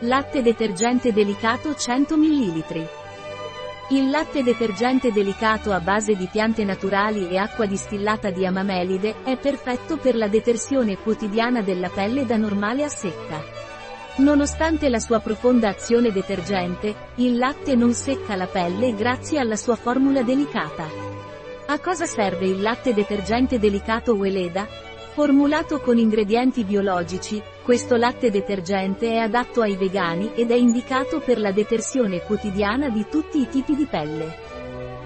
Latte detergente delicato 100 ml. Il latte detergente delicato a base di piante naturali e acqua distillata di amamelide è perfetto per la detersione quotidiana della pelle da normale a secca. Nonostante la sua profonda azione detergente, il latte non secca la pelle grazie alla sua formula delicata. A cosa serve il latte detergente delicato Weleda? Formulato con ingredienti biologici, questo latte detergente è adatto ai vegani ed è indicato per la detersione quotidiana di tutti i tipi di pelle.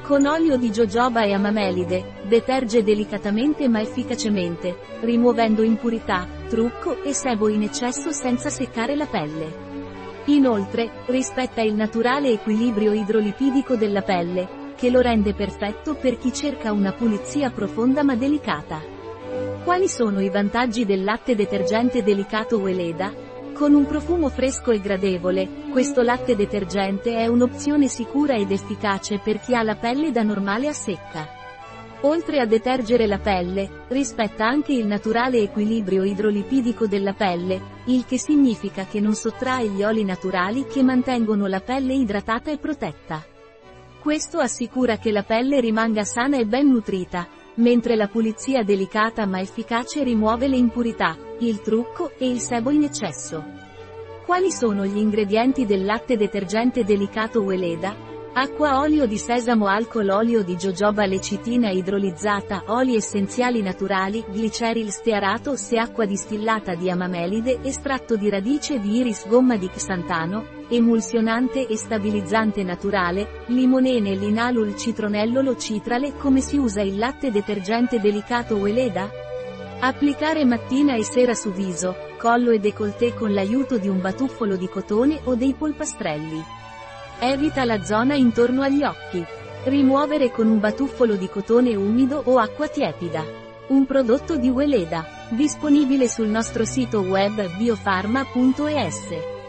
Con olio di jojoba e amamelide, deterge delicatamente ma efficacemente, rimuovendo impurità, trucco e sebo in eccesso senza seccare la pelle. Inoltre, rispetta il naturale equilibrio idrolipidico della pelle, che lo rende perfetto per chi cerca una pulizia profonda ma delicata. Quali sono i vantaggi del latte detergente delicato Weleda? Con un profumo fresco e gradevole, questo latte detergente è un'opzione sicura ed efficace per chi ha la pelle da normale a secca. Oltre a detergere la pelle, rispetta anche il naturale equilibrio idrolipidico della pelle, il che significa che non sottrae gli oli naturali che mantengono la pelle idratata e protetta. Questo assicura che la pelle rimanga sana e ben nutrita, mentre la pulizia delicata ma efficace rimuove le impurità, il trucco e il sebo in eccesso. Quali sono gli ingredienti del latte detergente delicato Weleda? Acqua olio di sesamo alcol olio di jojoba lecitina idrolizzata oli essenziali naturali gliceril stearato se acqua distillata di amamelide estratto di radice di iris gomma di xantano, emulsionante e stabilizzante naturale, limonene linalul citronellolo citrale come si usa il latte detergente delicato Weleda? Applicare mattina e sera su viso, collo e décolleté con l'aiuto di un batuffolo di cotone o dei polpastrelli. Evita la zona intorno agli occhi. Rimuovere con un batuffolo di cotone umido o acqua tiepida. Un prodotto di Weleda, disponibile sul nostro sito web biofarma.es.